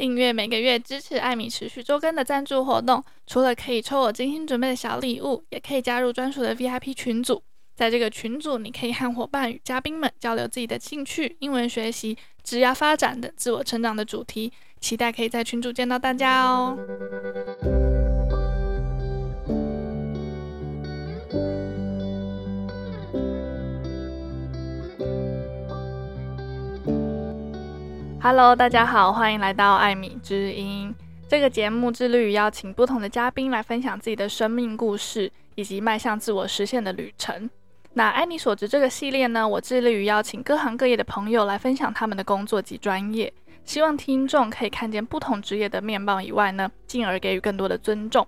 订阅每个月支持艾米持续周更的赞助活动，除了可以抽我精心准备的小礼物，也可以加入专属的 VIP 群组。在这个群组，你可以和伙伴与嘉宾们交流自己的兴趣、英文学习、职业发展等自我成长的主题。期待可以在群组见到大家哦。Hello，大家好，欢迎来到艾米之音。这个节目致力于邀请不同的嘉宾来分享自己的生命故事，以及迈向自我实现的旅程。那艾你所职这个系列呢，我致力于邀请各行各业的朋友来分享他们的工作及专业，希望听众可以看见不同职业的面貌以外呢，进而给予更多的尊重。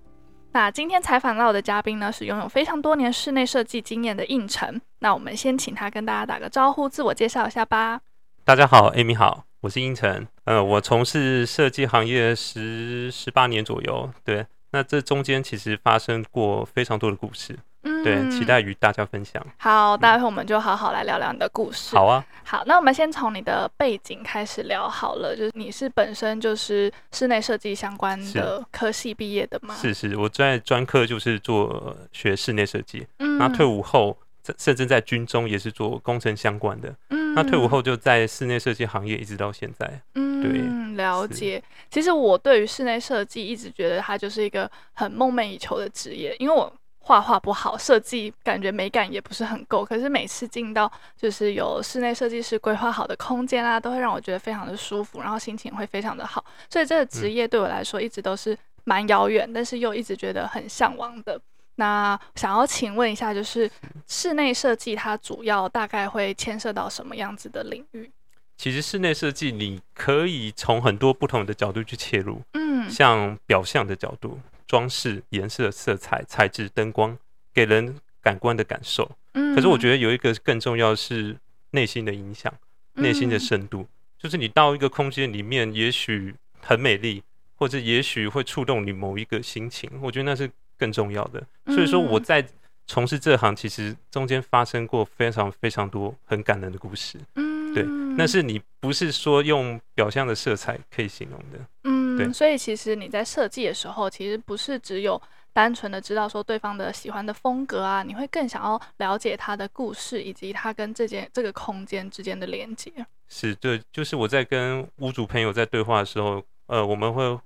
那今天采访到的嘉宾呢，是拥有非常多年室内设计经验的应成。那我们先请他跟大家打个招呼，自我介绍一下吧。大家好艾米好。我是英成，呃，我从事设计行业十十八年左右，对，那这中间其实发生过非常多的故事，嗯，对，期待与大家分享。好，待会我们就好好来聊聊你的故事。好啊，好，那我们先从你的背景开始聊好了，就是你是本身就是室内设计相关的科系毕业的吗？是是，我在专科就是做学室内设计，嗯，那退伍后。甚至在军中也是做工程相关的，嗯，那退伍后就在室内设计行业一直到现在，嗯，对，了解。其实我对于室内设计一直觉得它就是一个很梦寐以求的职业，因为我画画不好，设计感觉美感也不是很够，可是每次进到就是有室内设计师规划好的空间啊，都会让我觉得非常的舒服，然后心情会非常的好，所以这个职业对我来说一直都是蛮遥远，但是又一直觉得很向往的。那想要请问一下，就是室内设计它主要大概会牵涉到什么样子的领域？其实室内设计你可以从很多不同的角度去切入，嗯，像表象的角度、装饰、颜色、色彩、材质、灯光，给人感官的感受。嗯，可是我觉得有一个更重要的是内心的影响，内心的深度，就是你到一个空间里面，也许很美丽，或者也许会触动你某一个心情，我觉得那是。更重要的，所以说我在从事这行，其实中间发生过非常非常多很感人的故事。嗯，对，那是你不是说用表象的色彩可以形容的。嗯，对，所以其实你在设计的时候，其实不是只有单纯的知道说对方的喜欢的风格啊，你会更想要了解他的故事，以及他跟这间这个空间之间的连接。是，对，就是我在跟屋主朋友在对话的时候，呃，我们会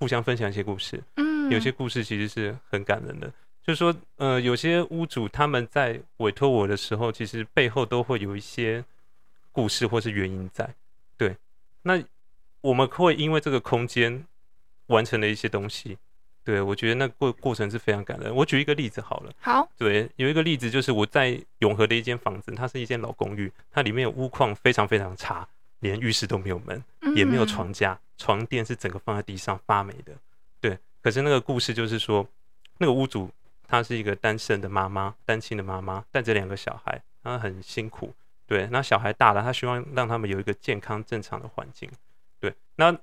互相分享一些故事。嗯。有些故事其实是很感人的，就是说，呃，有些屋主他们在委托我的时候，其实背后都会有一些故事或是原因在。对，那我们会因为这个空间完成了一些东西。对，我觉得那过过程是非常感人。我举一个例子好了。好。对，有一个例子就是我在永和的一间房子，它是一间老公寓，它里面有屋况非常非常差，连浴室都没有门，也没有床架，床垫是整个放在地上发霉的。可是那个故事就是说，那个屋主她是一个单身的妈妈，单亲的妈妈，带着两个小孩，她很辛苦。对，那小孩大了，她希望让他们有一个健康正常的环境。对，那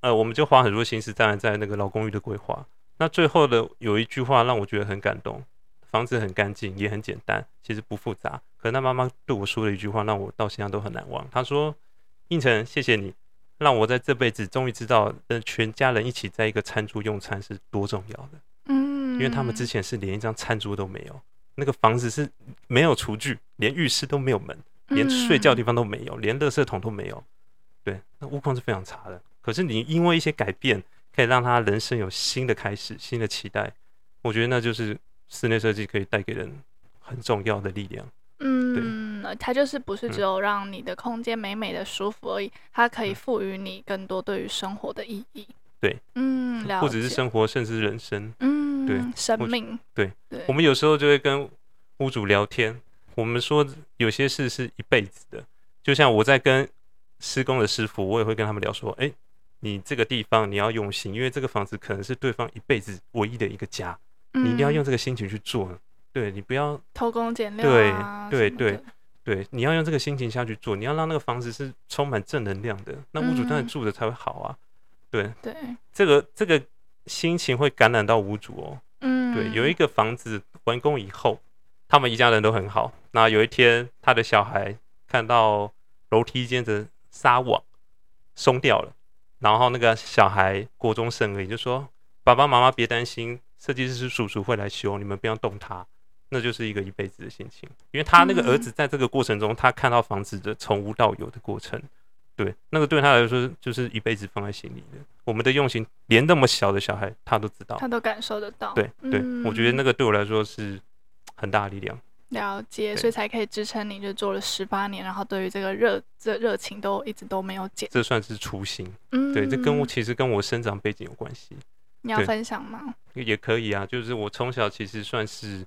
呃，我们就花很多心思在在那个老公寓的规划。那最后的有一句话让我觉得很感动，房子很干净，也很简单，其实不复杂。可那妈妈对我说了一句话，让我到现在都很难忘。她说：“应成，谢谢你。”让我在这辈子终于知道，呃，全家人一起在一个餐桌用餐是多重要的。嗯，因为他们之前是连一张餐桌都没有，那个房子是没有厨具，连浴室都没有门，连睡觉的地方都没有，连垃圾桶都没有。对，那屋况是非常差的。可是你因为一些改变，可以让他人生有新的开始，新的期待。我觉得那就是室内设计可以带给人很重要的力量。嗯，它就是不是只有让你的空间美美的舒服而已，它可以赋予你更多对于生活的意义。对，嗯，不只是生活，甚至是人生。嗯，对，生命。对，对，我们有时候就会跟屋主聊天，我们说有些事是一辈子的，就像我在跟施工的师傅，我也会跟他们聊说，哎，你这个地方你要用心，因为这个房子可能是对方一辈子唯一的一个家，你一定要用这个心情去做。对，你不要偷工减料啊，对对对对，你要用这个心情下去做，你要让那个房子是充满正能量的，那屋主当然住着才会好啊。对对，这个这个心情会感染到屋主哦。嗯，对，有一个房子完工以后，他们一家人都很好。那有一天，他的小孩看到楼梯间的纱网松掉了，然后那个小孩国中生而已，就说爸爸妈妈别担心，设计师叔叔会来修，你们不要动他。那就是一个一辈子的心情，因为他那个儿子在这个过程中，他看到房子的从无到有的过程，对，那个对他来说就是一辈子放在心里的。我们的用心，连那么小的小孩他都知道，他都感受得到。对对，我觉得那个对我来说是很大的力量。了解，所以才可以支撑你，就做了十八年，然后对于这个热这热情都一直都没有减。这算是初心，嗯，对，这跟我其实跟我生长背景有关系。你要分享吗？也可以啊，就是我从小其实算是。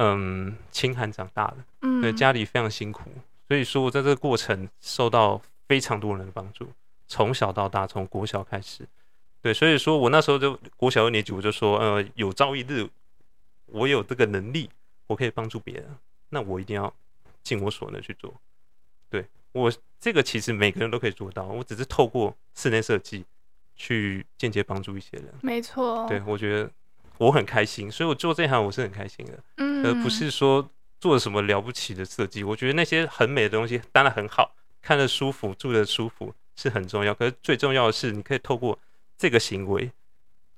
嗯，清寒长大的，嗯，对，家里非常辛苦，所以说我在这个过程受到非常多人的帮助，从小到大，从国小开始，对，所以说我那时候就国小二年级，我就说，呃，有朝一日我有这个能力，我可以帮助别人，那我一定要尽我所能去做。对，我这个其实每个人都可以做到，我只是透过室内设计去间接帮助一些人。没错，对，我觉得。我很开心，所以我做这行我是很开心的，嗯，而不是说做什么了不起的设计。我觉得那些很美的东西当然很好，看着舒服，住着舒服是很重要。可是最重要的是，你可以透过这个行为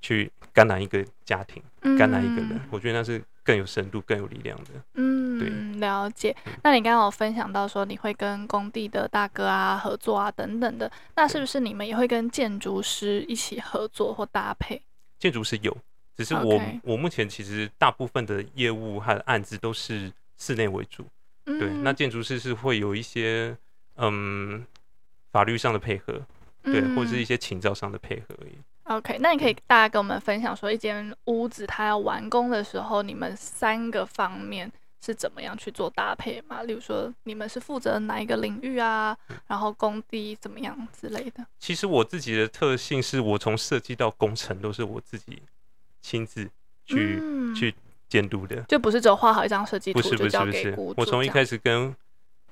去感染一个家庭，感染一个人。我觉得那是更有深度、更有力量的。嗯，对，了解。那你刚刚有分享到说你会跟工地的大哥啊合作啊等等的，那是不是你们也会跟建筑师一起合作或搭配？建筑师有。只是我.我目前其实大部分的业务和案子都是室内为主，嗯、对。那建筑师是会有一些嗯法律上的配合，对，嗯、或者是一些情造上的配合而已。OK，那你可以大家跟我们分享说，一间屋子它要完工的时候，你们三个方面是怎么样去做搭配吗？例如说，你们是负责哪一个领域啊？然后工地怎么样之类的？其实我自己的特性是我从设计到工程都是我自己。亲自去、嗯、去监督的，就不是只有画好一张设计图不是不是不是，我从一开始跟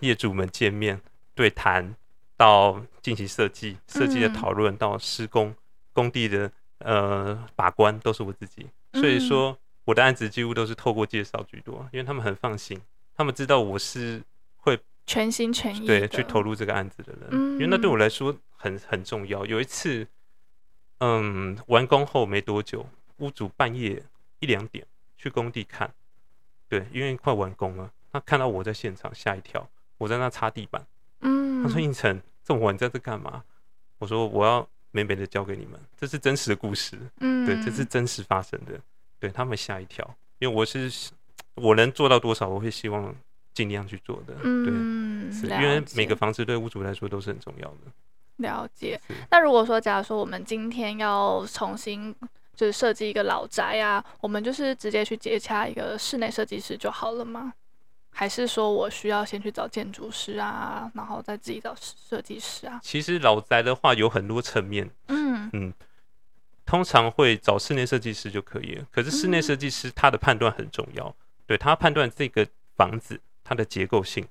业主们见面对谈，到进行设计、设计的讨论，到施工工地的呃把关，都是我自己。所以说，我的案子几乎都是透过介绍居多，因为他们很放心，他们知道我是会全心全意对去投入这个案子的人，嗯、因为那对我来说很很重要。有一次，嗯，完工后没多久。屋主半夜一两点去工地看，对，因为快完工了，他看到我在现场，吓一跳。我在那擦地板，嗯，他说：“应成，这么晚你在这干嘛？”我说：“我要美美的交给你们，这是真实的故事，嗯，对，这是真实发生的。”对，他们吓一跳，因为我是我能做到多少，我会希望尽量去做的，嗯，对，是因为每个房子对屋主来说都是很重要的。了解。那如果说，假如说我们今天要重新。就是设计一个老宅啊，我们就是直接去接洽一个室内设计师就好了吗？还是说我需要先去找建筑师啊，然后再自己找设计师啊？其实老宅的话有很多层面，嗯嗯，通常会找室内设计师就可以了。可是室内设计师他的判断很重要，嗯、对，他判断这个房子它的结构性，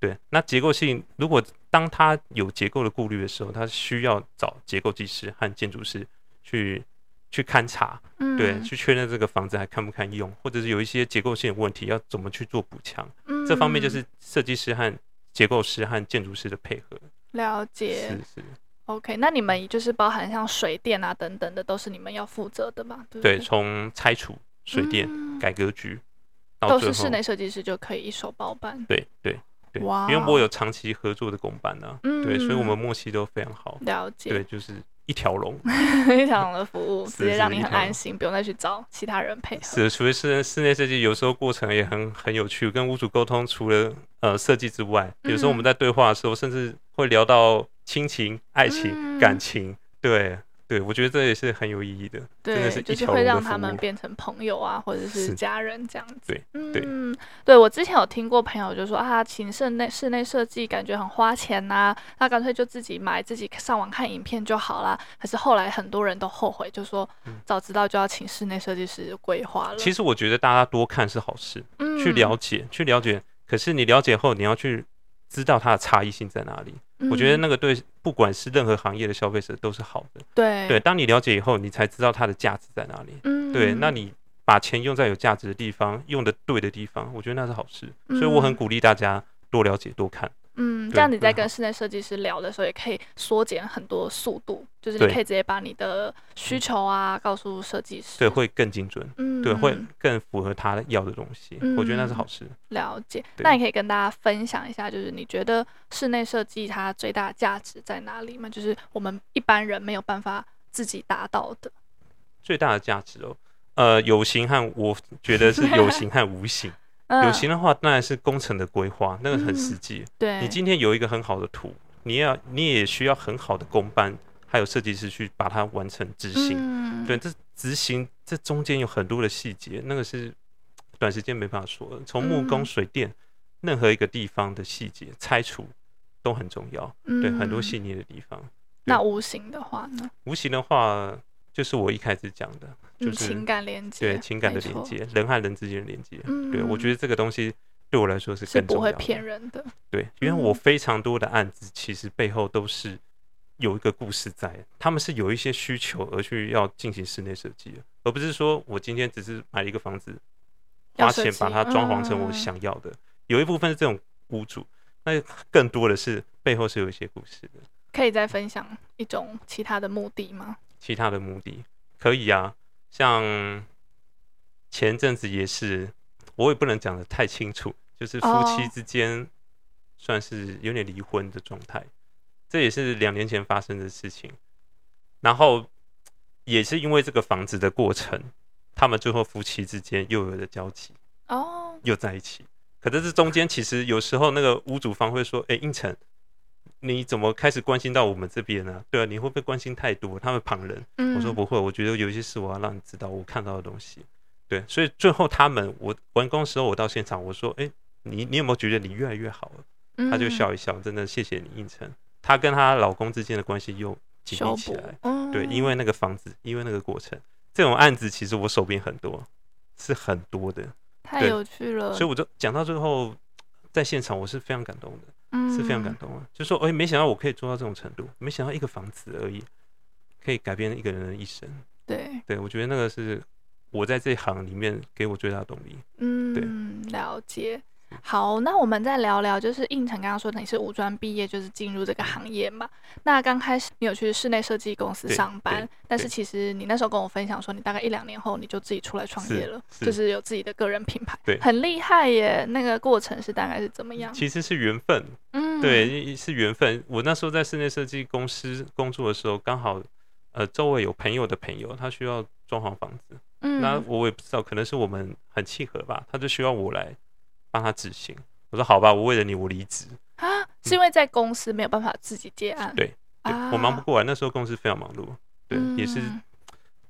对，那结构性如果当他有结构的顾虑的时候，他需要找结构技师和建筑师去。去勘察，嗯、对，去确认这个房子还看不看用，或者是有一些结构性的问题，要怎么去做补强。嗯、这方面就是设计师和结构师和建筑师的配合。了解，是是。OK，那你们就是包含像水电啊等等的，都是你们要负责的吗？对，对，从拆除、水电、嗯、改格局，都是室内设计师就可以一手包办。对对对，哇，因为我有长期合作的工班呢、啊，嗯、对，所以我们默契都非常好。了解，对，就是。一条龙，一条龙的服务，直接让你很安心，不用再去找其他人配合。是，除非室室内设计，有时候过程也很很有趣，跟屋主沟通，除了呃设计之外，有时候我们在对话的时候，甚至会聊到亲情、爱情、嗯、感情，对。对，我觉得这也是很有意义的，对，真的是就是会让他们变成朋友啊，或者是家人这样子。对，嗯，对我之前有听过朋友就说啊，请室内室内设计感觉很花钱呐、啊，那干脆就自己买，自己上网看影片就好啦。可是后来很多人都后悔，就说早知道就要请室内设计师规划了。其实我觉得大家多看是好事，嗯，去了解，去了解。可是你了解后，你要去知道它的差异性在哪里。我觉得那个对不管是任何行业的消费者都是好的。对对，当你了解以后，你才知道它的价值在哪里。嗯，对，那你把钱用在有价值的地方，用的对的地方，我觉得那是好事。所以我很鼓励大家多了解、多看。嗯，这样你在跟室内设计师聊的时候，也可以缩减很多速度，就是你可以直接把你的需求啊告诉设计师，对，会更精准，嗯，对，会更符合他要的东西，嗯，我觉得那是好事。了解，那你可以跟大家分享一下，就是你觉得室内设计它最大的价值在哪里吗？就是我们一般人没有办法自己达到的。最大的价值哦，呃，有形和我觉得是有形和无形。有形的话，当然是工程的规划，那个很实际。对，你今天有一个很好的图，你要你也需要很好的工班，还有设计师去把它完成执行。对，这执行这中间有很多的细节，那个是短时间没办法说的。从木工、水电，任何一个地方的细节拆除都很重要。对，很多细腻的地方。那无形的话呢？无形的话。就是我一开始讲的，就是情感连接，对情感的连接，人和人之间的连接。对，我觉得这个东西对我来说是更重要的。是不会骗人的。对，因为我非常多的案子，其实背后都是有一个故事在，他们是有一些需求而去要进行室内设计的，而不是说我今天只是买一个房子，花钱把它装潢成我想要的。有一部分是这种屋主，那更多的是背后是有一些故事的。可以再分享一种其他的目的吗？其他的目的可以啊，像前阵子也是，我也不能讲的太清楚，就是夫妻之间算是有点离婚的状态，这也是两年前发生的事情。然后也是因为这个房子的过程，他们最后夫妻之间又有了交集哦，又在一起。可是这中间其实有时候那个屋主方会说：“哎，应承。”你怎么开始关心到我们这边呢？对啊，你会不会关心太多？他们旁人，嗯、我说不会，我觉得有一些事我要让你知道，我看到的东西。对，所以最后他们我完工时候，我到现场，我说：“哎、欸，你你有没有觉得你越来越好了？”嗯、他就笑一笑，真的谢谢你应承。她跟她老公之间的关系又紧密起来。嗯、对，因为那个房子，因为那个过程，这种案子其实我手边很多，是很多的。太有趣了。所以我就讲到最后，在现场我是非常感动的。是非常感动啊！就说，哎、欸，没想到我可以做到这种程度，没想到一个房子而已，可以改变一个人的一生。对，对我觉得那个是我在这行里面给我最大的动力。嗯，对，了解。好，那我们再聊聊，就是应成刚刚说的，你是五专毕业，就是进入这个行业嘛？那刚开始你有去室内设计公司上班，但是其实你那时候跟我分享说，你大概一两年后你就自己出来创业了，就是有自己的个人品牌，对，很厉害耶。那个过程是大概是怎么样？其实是缘分，嗯，对，是缘分。我那时候在室内设计公司工作的时候，刚好呃周围有朋友的朋友，他需要装潢房子，嗯，那我也不知道，可能是我们很契合吧，他就需要我来。帮他执行，我说好吧，我为了你，我离职。啊，是因为在公司没有办法自己接案，对，对，我忙不过来，那时候公司非常忙碌，对，也是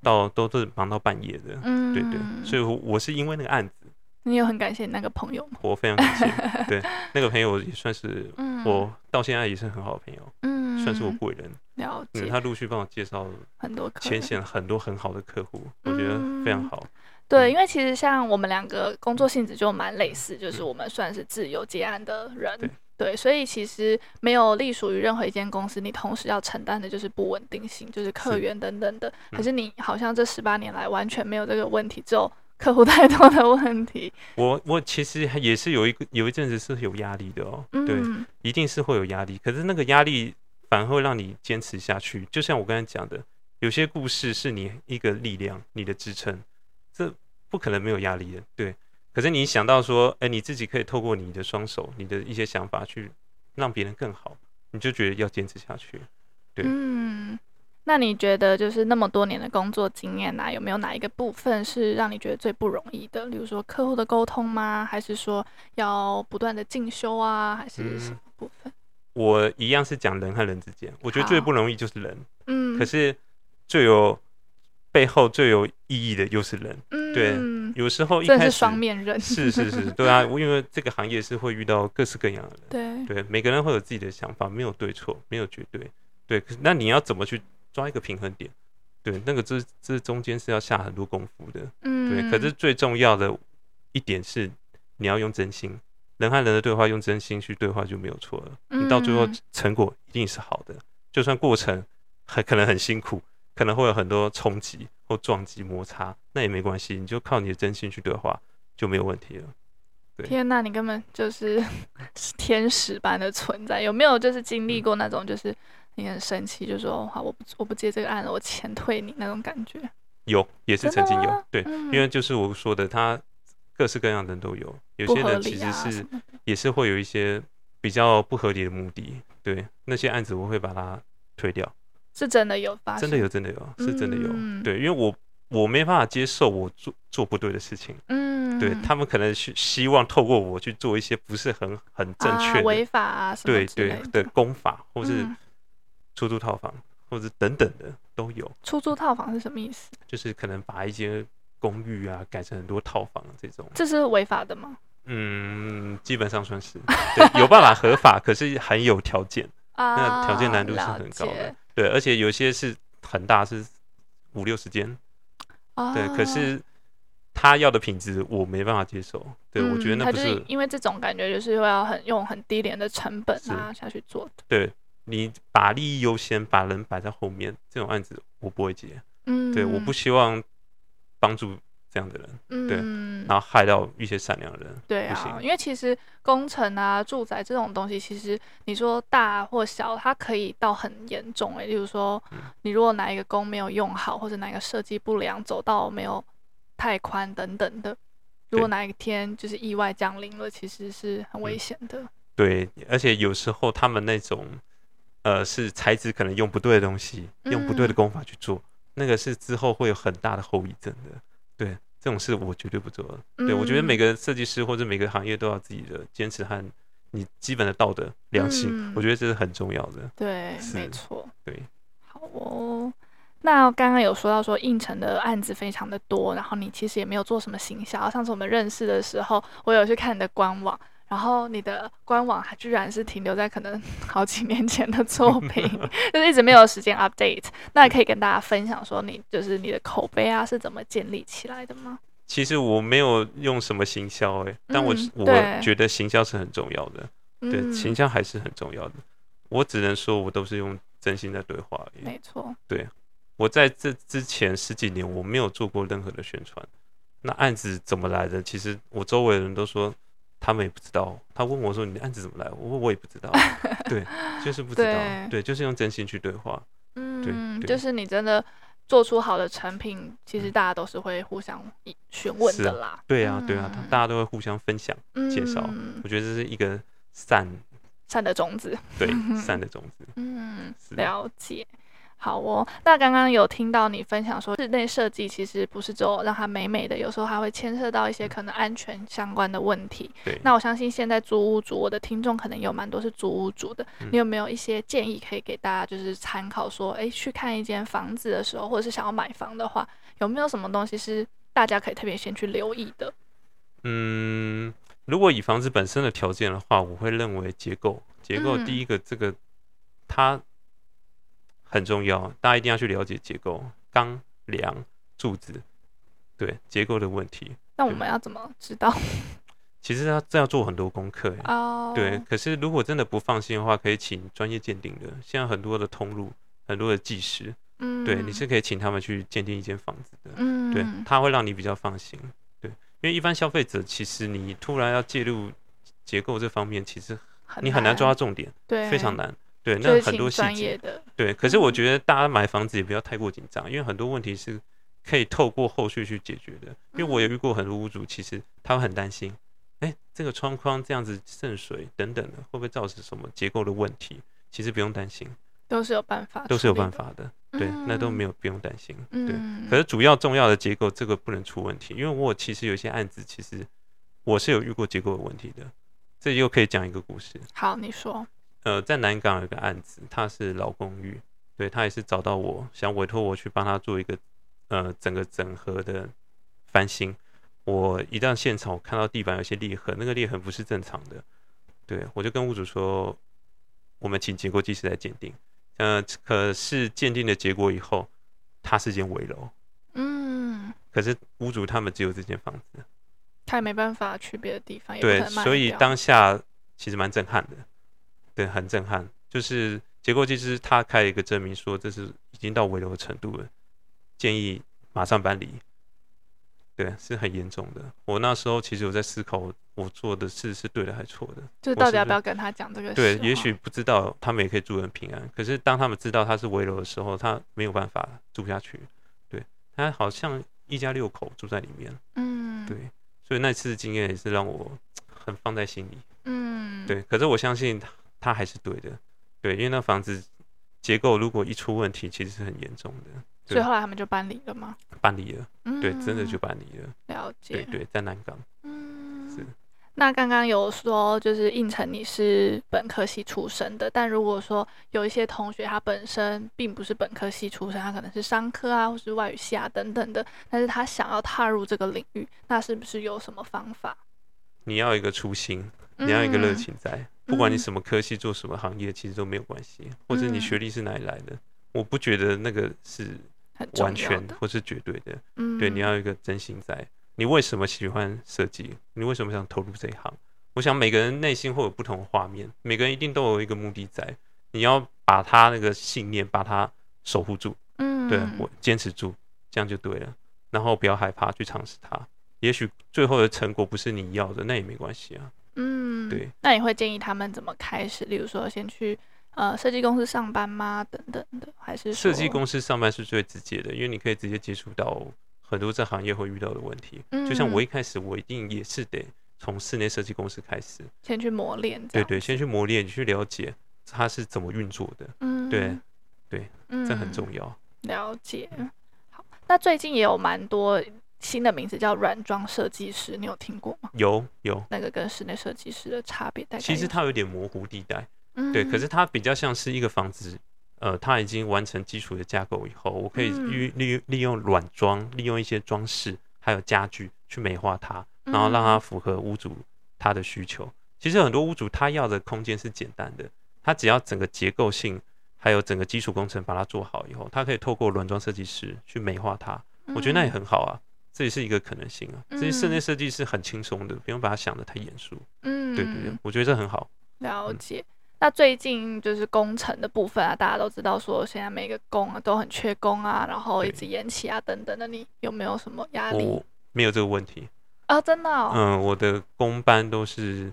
到都是忙到半夜的，嗯，对对，所以我是因为那个案子，你有很感谢那个朋友吗？我非常感谢，对，那个朋友也算是我到现在也是很好的朋友，嗯，算是我贵人，了解，他陆续帮我介绍很多牵线很多很好的客户，我觉得非常好。对，因为其实像我们两个工作性质就蛮类似，就是我们算是自由接案的人，对，对，所以其实没有隶属于任何一间公司，你同时要承担的就是不稳定性，就是客源等等的。是，可是你好像这十八年来完全没有这个问题，只有客户 太多的问题。我我其实也是有一个有一阵子是有压力的哦，对，嗯、一定是会有压力，可是那个压力反而会让你坚持下去。就像我刚才讲的，有些故事是你一个力量，你的支撑。这不可能没有压力的，对。可是你想到说，哎，你自己可以透过你的双手，你的一些想法去让别人更好，你就觉得要坚持下去，对。嗯，那你觉得就是那么多年的工作经验啊，有没有哪一个部分是让你觉得最不容易的？例如说客户的沟通吗？还是说要不断的进修啊？还是什么部分？嗯，我一样是讲人和人之间，我觉得最不容易就是人。嗯，可是最有。背后最有意义的又是人，嗯、对，有时候一开始是双面人，是是是，对啊，因为这个行业是会遇到各式各样的人，对。对，每个人会有自己的想法，没有对错，没有绝对，对，那你要怎么去抓一个平衡点？对，那个这这中间是要下很多功夫的，嗯，对，可是最重要的一点是你要用真心，人和人的对话用真心去对话就没有错了，你到最后成果一定是好的，就算过程很可能很辛苦。可能会有很多冲击或撞击摩擦，那也没关系，你就靠你的真心去对话，就没有问题了。对，天呐，你根本就是天使般的存在。有没有就是经历过那种就是你很生气，就说好，我不我不接这个案了，我钱退你那种感觉？有，也是曾经有。对，嗯、因为就是我说的，他各式各样的人都有，有些人其实是、啊、也是会有一些比较不合理的目的。对，那些案子我会把它推掉。是真的有发生，真的有，真的有，是真的有。嗯、对，因为我我没办法接受我做做不对的事情。嗯，对他们可能是希望透过我去做一些不是很很正确的违、啊、法啊什么对对的功法，或是出租套房，嗯、或者等等的都有。出租套房是什么意思？就是可能把一些公寓啊改成很多套房这种。这是违法的吗？嗯，基本上算是。对，有办法合法，可是很有条件。那条件难度是很高的，对，而且有些是很大，是五六十间，对，可是他要的品质我没办法接受，对，我觉得那不是因为这种感觉就是会要很用很低廉的成本啊下去做的，对，你把利益优先，把人摆在后面，这种案子我不会接，嗯，对，我不希望帮助。这样的人，嗯、对，然后害到一些善良的人，对啊，因为其实工程啊、住宅这种东西，其实你说大或小，它可以到很严重诶。例如说，你如果哪一个工没有用好，或者哪个设计不良，走道没有太宽等等的，如果哪一天就是意外降临了，其实是很危险的。对，而且有时候他们那种，呃，是材质可能用不对的东西，用不对的工法去做，嗯、那个是之后会有很大的后遗症的。对，这种事我绝对不做了。对，我觉得每个设计师或者每个行业都要自己的坚持和你基本的道德良心，嗯、我觉得这是很重要的。对，没错。对，好哦。那刚刚有说到说应承的案子非常的多，然后你其实也没有做什么行销。上次我们认识的时候，我有去看你的官网。然后你的官网还居然是停留在可能 好几年前的作 品，就是一直没有时间 update。那也可以跟大家分享说，你就是你的口碑啊是怎么建立起来的吗？其实我没有用什么行销哎、欸，但我、嗯、我觉得行销是很重要的，对，对，行销还是很重要的。我只能说我都是用真心在对话而已。没错，对，我在这之前十几年我没有做过任何的宣传。那案子怎么来的？其实我周围的人都说。他们也不知道，他问我说：“你的案子怎么来？”我我也不知道，对，就是不知道，对，对，就是用真心去对话，嗯，对，就是你真的做出好的成品，其实大家都是会互相询问的啦，对啊，对啊，大家都会互相分享、介绍，我觉得这是一个善善的种子，对，善的种子，嗯，了解。好哦，那刚刚有听到你分享说，室内设计其实不是只有让它美美的，有时候还会牵涉到一些可能安全相关的问题。对，那我相信现在租屋主，我的听众可能有蛮多是租屋主的，嗯、你有没有一些建议可以给大家，就是参考说，哎，去看一间房子的时候，或者是想要买房的话，有没有什么东西是大家可以特别先去留意的？嗯，如果以房子本身的条件的话，我会认为结构，结构第一个这个、嗯、它。很重要，大家一定要去了解结构，钢、梁、柱子，对结构的问题。那我们要怎么知道？其实要这要做很多功课哦。对，可是如果真的不放心的话，可以请专业鉴定的，现在很多的通路，很多的技师，嗯，对，你是可以请他们去鉴定一间房子的，嗯，对，他会让你比较放心。对，因为一般消费者其实你突然要介入结构这方面，其实你很难抓到重点，对，非常难。对，那很多细节的。对，可是我觉得大家买房子也不要太过紧张，因为很多问题是可以透过后续去解决的。因为我也遇过很多屋主，其实他会很担心，哎，这个窗框这样子渗水等等的，会不会造成什么结构的问题？其实不用担心，都是有办法，都是有办法的。对，那都没有不用担心。对，可是主要重要的结构这个不能出问题，因为我其实有些案子，其实我是有遇过结构的问题的。这又可以讲一个故事。好，你说。呃，在南港有个案子，他是老公寓，对，他也是找到我想委托我去帮他做一个呃整个整合的翻新。我一到现场，我看到地板有些裂痕，那个裂痕不是正常的，对，我就跟屋主说，我们请结构技师来鉴定。呃，可是鉴定的结果以后，它是间危楼，嗯，可是屋主他们只有这间房子，他也没办法去别的地方，对，所以当下其实蛮震撼的。对，很震撼。就是结构技师他开了一个证明，说这是已经到危楼的程度了，建议马上搬离。对，是很严重的。我那时候其实有在思考，我做的事是对的还是错的？就到底要不要跟他讲这个事？对，也许不知道，他们也可以住很平安。可是当他们知道他是危楼的时候，他没有办法住下去。对，他好像一家六口住在里面。嗯，对，所以那次的经验也是让我 很放在心里。嗯，对。可是我相信他，还是对的。对，因为那房子结构如果一出问题，其实是很严重的。所以后来他们就搬离了吗？搬离了。嗯，对，真的就搬离了。了解。对对，在南港。嗯，是。那刚刚有说，就是应承你是本科系出身的，但如果说有一些同学他本身并不是本科系出身，他可能是商科啊，或是外语系啊等等的，但是他想要踏入这个领域，那是不是有什么方法？你要一个初心，你要一个热情在，嗯、不管你什么科系做什么行业，其实都没有关系，或者你学历是哪里来的，嗯、我不觉得那个是完全或是绝对的。嗯，对，你要有一个真心在。你为什么喜欢设计？你为什么想投入这一行？我想每个人内心会有不同的画面，每个人一定都有一个目的在。你要把他那个信念，把他守护住。嗯，对，我坚持住，这样就对了。然后不要害怕去尝试它。也许最后的成果不是你要的，那也没关系啊。嗯，对。那你会建议他们怎么开始？例如说，先去呃设计公司上班吗？等等的，还是设计公司上班是最直接的，因为你可以直接接触到。很多这行业会遇到的问题，嗯就像我一开始，我一定也是得从室内设计公司开始，先去磨练。对对，先去磨练，去了解它是怎么运作的。嗯，对对，这很重要。了解。好，那最近也有蛮多新的名字叫软装设计师，你有听过吗？有有。那个跟室内设计师的差别在？其实它有点模糊地带。嗯对，可是它比较像是一个房子。呃，它已经完成基础的架构以后，我可以利利利用软装，利用一些装饰还有家具去美化它，然后让它符合屋主他的需求。其实很多屋主他要的空间是简单的，他只要整个结构性还有整个基础工程把它做好以后，他可以透过软装设计师去美化它。我觉得那也很好啊，这也是一个可能性啊。这些室内设计是很轻松的，不用把它想得太严肃。嗯，对对对，我觉得这很好。了解。那最近就是工程的部分啊，大家都知道说现在每个工啊都很缺工啊，然后一直延期啊等等的，你有没有什么压力？我没有这个问题啊，真的哦。嗯，我的工班都是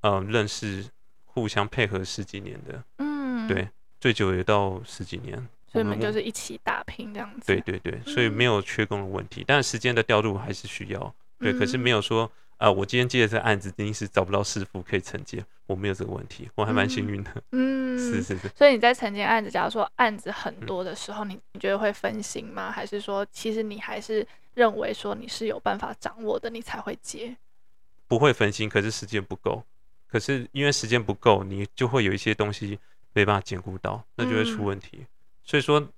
嗯认识、互相配合十几年的，嗯，对，最久也到十几年，所以你们就是一起打拼这样子。对对对，所以没有缺工的问题，但是时间的调度还是需要，对，可是没有说。啊，我今天接的这个案子，临时找不到师傅可以承接，我没有这个问题，我还蛮幸运的。嗯，是是是。所以你在承接案子，假如说案子很多的时候，你你觉得会分心吗？还是说，其实你还是认为说你是有办法掌握的，你才会接？不会分心，可是时间不够。可是因为时间不够，你就会有一些东西没办法兼顾到，那就会出问题。所以说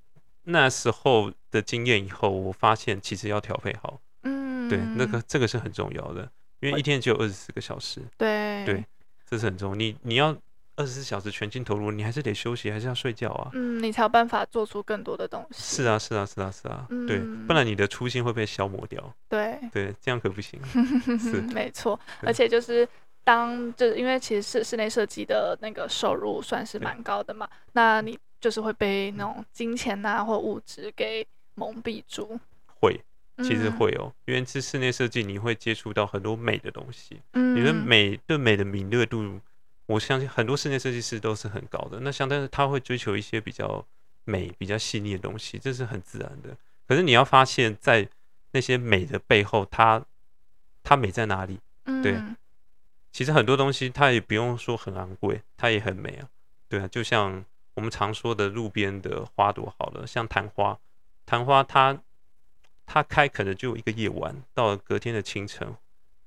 那时候的经验以后，我发现其实要调配好。嗯，对，那个这个是很重要的。因为一天只有二十四个小时，对对，这是很重要。你你要二十四小时全心投入，你还是得休息，还是要睡觉啊。嗯，你才有办法做出更多的东西。是啊，是啊，是啊，是啊，对，不然你的初心会被消磨掉。对对，这样可不行。是，没错。而且就是当就是因为其实室室内设计的那个收入算是蛮高的嘛，那你就是会被那种金钱呐或物质给蒙蔽住。会。其实会哦，因为是室内设计，你会接触到很多美的东西。嗯，你的美对美的敏锐度，我相信很多室内设计师都是很高的。那相当于他会追求一些比较美、比较细腻的东西，这是很自然的。可是你要发现，在那些美的背后，它它美在哪里？对，其实很多东西它也不用说很昂贵，它也很美啊。对啊，就像我们常说的路边的花朵，好了，像昙花，昙花它。它开可能就一个夜晚，到了隔天的清晨，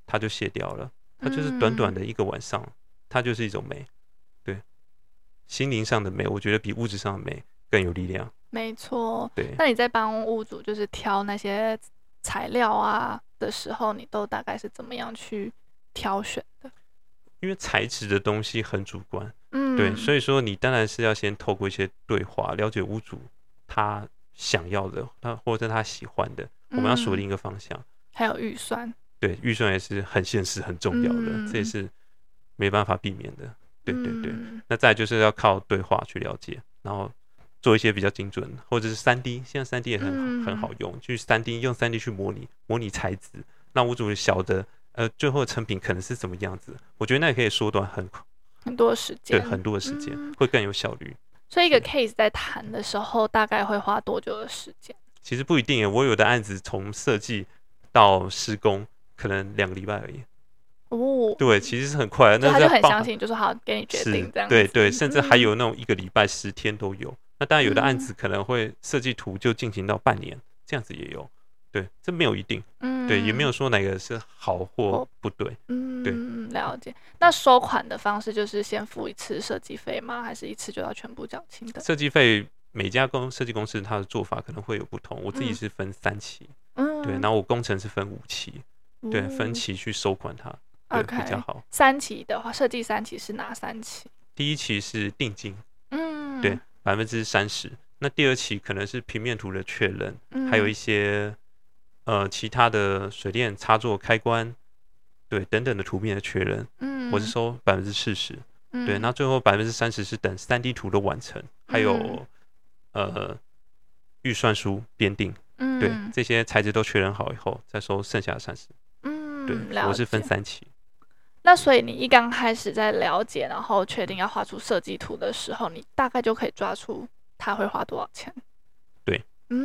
它就谢掉了。它就是短短的一个晚上，它就是一种美。对，心灵上的美，我觉得比物质上的美更有力量。没错。对。那你在帮屋主就是挑那些材料啊的时候，你都大概是怎么样去挑选的？因为材质的东西很主观。嗯。对，所以说你当然是要先透过一些对话，了解屋主他。想要的，他或者他喜欢的，嗯、我们要锁定一个方向。还有预算，对，预算也是很现实、很重要的，嗯、这也是没办法避免的。对对对，嗯、那再就是要靠对话去了解，然后做一些比较精准，或者是三 D，现在三 D 也很、嗯、很好用，去三 D 用三 D 去模拟模拟材质，让屋主晓得呃，最后的成品可能是怎么样子？我觉得那也可以缩短很很多时间，对，很多的时间、嗯、会更有效率。所以一个 case 在谈的时候，大概会花多久的时间？其实不一定，我有的案子从设计到施工，可能两个礼拜而已。哦，对，其实是很快。那他就很相信，就说好，给你决定这样。对对，甚至还有那种一个礼拜、十天都有。嗯、那当然，有的案子可能会设计图就进行到半年，这样子也有。对，这没有一定。嗯，对，也没有说哪个是好或不对。嗯，对，了解。那收款的方式就是先付一次设计费吗？还是一次就要全部缴清的？设计费每家公设计公司它的做法可能会有不同。我自己是分三期。嗯，对，然后我工程是分五期，对，分期去收款它。对，okay, 比较好。三期的话，设计三期是哪三期？第一期是定金，嗯，对，百分之三十。那第二期可能是平面图的确认，嗯、还有一些呃其他的水电插座、开关，对等等的图片的确认。嗯，我是收百分之四十。嗯，对，那最后百分之三十是等三 D 图的完成，还有、嗯、呃预算书编定。嗯，对，这些材质都确认好以后，再收剩下的三十。嗯，对，我是分三期。那所以你一刚开始在了解，然后确定要画出设计图的时候，你大概就可以抓出他会花多少钱。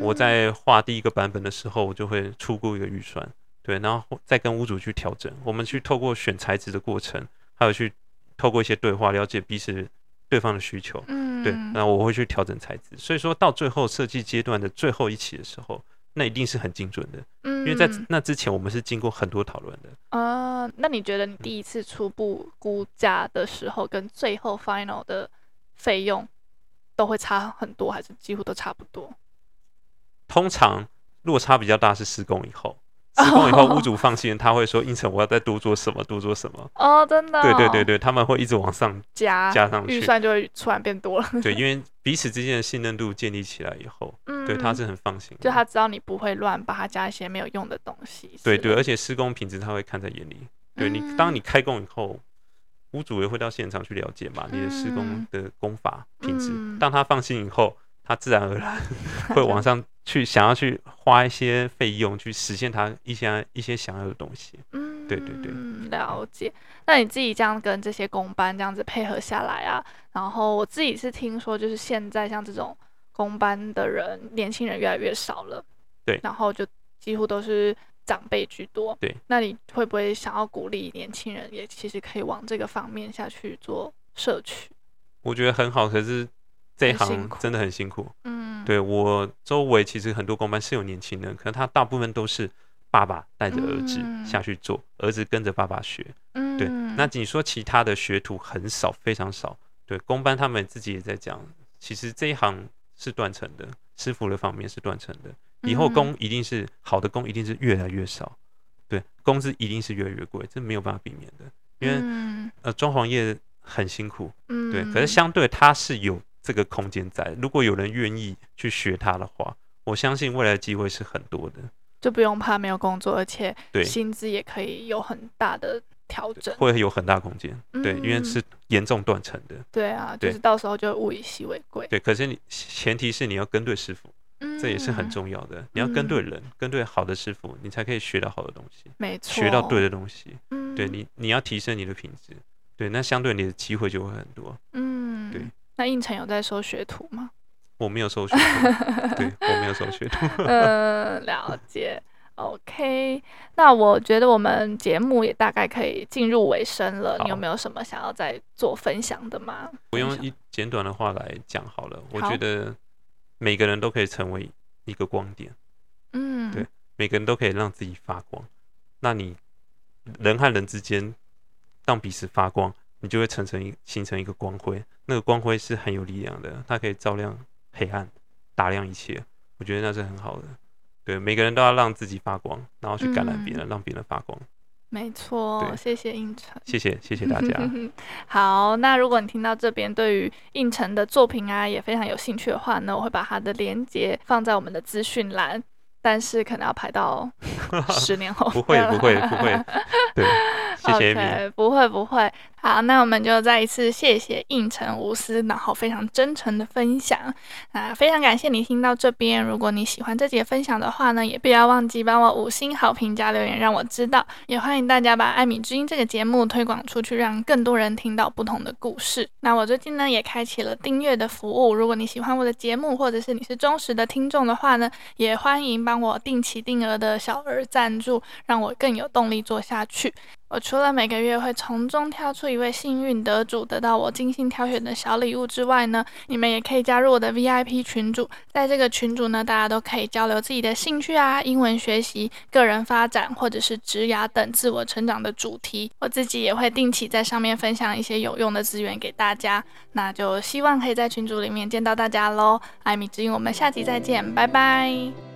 我在画第一个版本的时候，我就会出估一个预算，对，然后再跟屋主去调整。我们去透过选材质的过程，还有去透过一些对话，了解彼此对方的需求。嗯，对，那我会去调整材质。所以说到最后设计阶段的最后一期的时候。那一定是很精准的，嗯，因为在那之前我们是经过很多讨论的。啊、呃，那你觉得你第一次初步估价的时候，跟最后 final 的费用都会差很多，还是几乎都差不多？通常落差比较大是施工以后。施工以后，屋主放心，他会说：“应承我要再多做什么，多做什么。”哦，真的。对对对对，他们会一直往上加加上去，预算就会突然变多了。对，因为彼此之间的信任度建立起来以后，嗯，对，他是很放心，就他知道你不会乱把他加一些没有用的东西。对对，而且施工品质他会看在眼里。对你，当你开工以后，屋主也会到现场去了解嘛，你的施工的工法品质。当他放心以后，他自然而然 会往上。去想要去花一些费用去实现他一些一些想要的东西，嗯，对对对，了解。那你自己这样跟这些工班这样子配合下来啊，然后我自己是听说，就是现在像这种工班的人，年轻人越来越少了，对，然后就几乎都是长辈居多，对。那你会不会想要鼓励年轻人也其实可以往这个方面下去做社区？我觉得很好，可是。这一行真的很辛苦，嗯，对，我周围其实很多工班是有年轻人，可能他大部分都是爸爸带着儿子下去做，嗯、儿子跟着爸爸学，嗯，对。那你说其他的学徒很少，非常少，对，工班他们自己也在讲，其实这一行是断层的，师傅的方面是断层的，以后工一定是好的工一定是越来越少，对，工资一定是越来越贵，这没有办法避免的，因为、嗯、呃装潢业很辛苦，嗯，对，可是相对它是有。这个空间在，如果有人愿意去学它的话，我相信未来的机会是很多的，就不用怕没有工作，而且薪资也可以有很大的调整，会有很大空间，嗯、对，因为是严重断层的，对啊，就是到时候就物以稀为贵，对，可是你前提是你要跟对师傅，嗯、这也是很重要的，你要跟对人，嗯、跟对好的师傅，你才可以学到好的东西，没错，学到对的东西，嗯、对你，你要提升你的品质，对，那相对你的机会就会很多，嗯，对。那应成有在收学徒吗？我没有收学徒，对，我没有收学徒。嗯，了解。OK，那我觉得我们节目也大概可以进入尾声了。你有没有什么想要再做分享的吗？我用一简短的话来讲好了。我觉得每个人都可以成为一个光点。嗯，对，每个人都可以让自己发光。那你人和人之间让彼此发光。你就会形成一形成一个光辉，那个光辉是很有力量的，它可以照亮黑暗，打亮一切。我觉得那是很好的。对，每个人都要让自己发光，然后去感染别人，嗯、让别人发光。没错，谢谢应成，谢谢谢谢大家。好，那如果你听到这边对于应成的作品啊也非常有兴趣的话呢，我会把他的链接放在我们的资讯栏。但是可能要排到十年后。不会不会不会，对，谢谢。不会不会。好，那我们就再一次谢谢应承无私，然后非常真诚的分享。那非常感谢你听到这边，如果你喜欢这节分享的话呢，也不要忘记帮我五星好评加留言，让我知道。也欢迎大家把《艾米之音》这个节目推广出去，让更多人听到不同的故事。那我最近呢也开启了订阅的服务，如果你喜欢我的节目，或者是你是忠实的听众的话呢，也欢迎帮我定期定额的小额赞助，让我更有动力做下去。我除了每个月会从中挑出一位幸运得主，得到我精心挑选的小礼物之外呢，你们也可以加入我的 VIP 群组。在这个群组呢，大家都可以交流自己的兴趣啊、英文学习、个人发展或者是职涯等自我成长的主题。我自己也会定期在上面分享一些有用的资源给大家。那就希望可以在群组里面见到大家喽。艾米之音，我们下集再见，拜拜。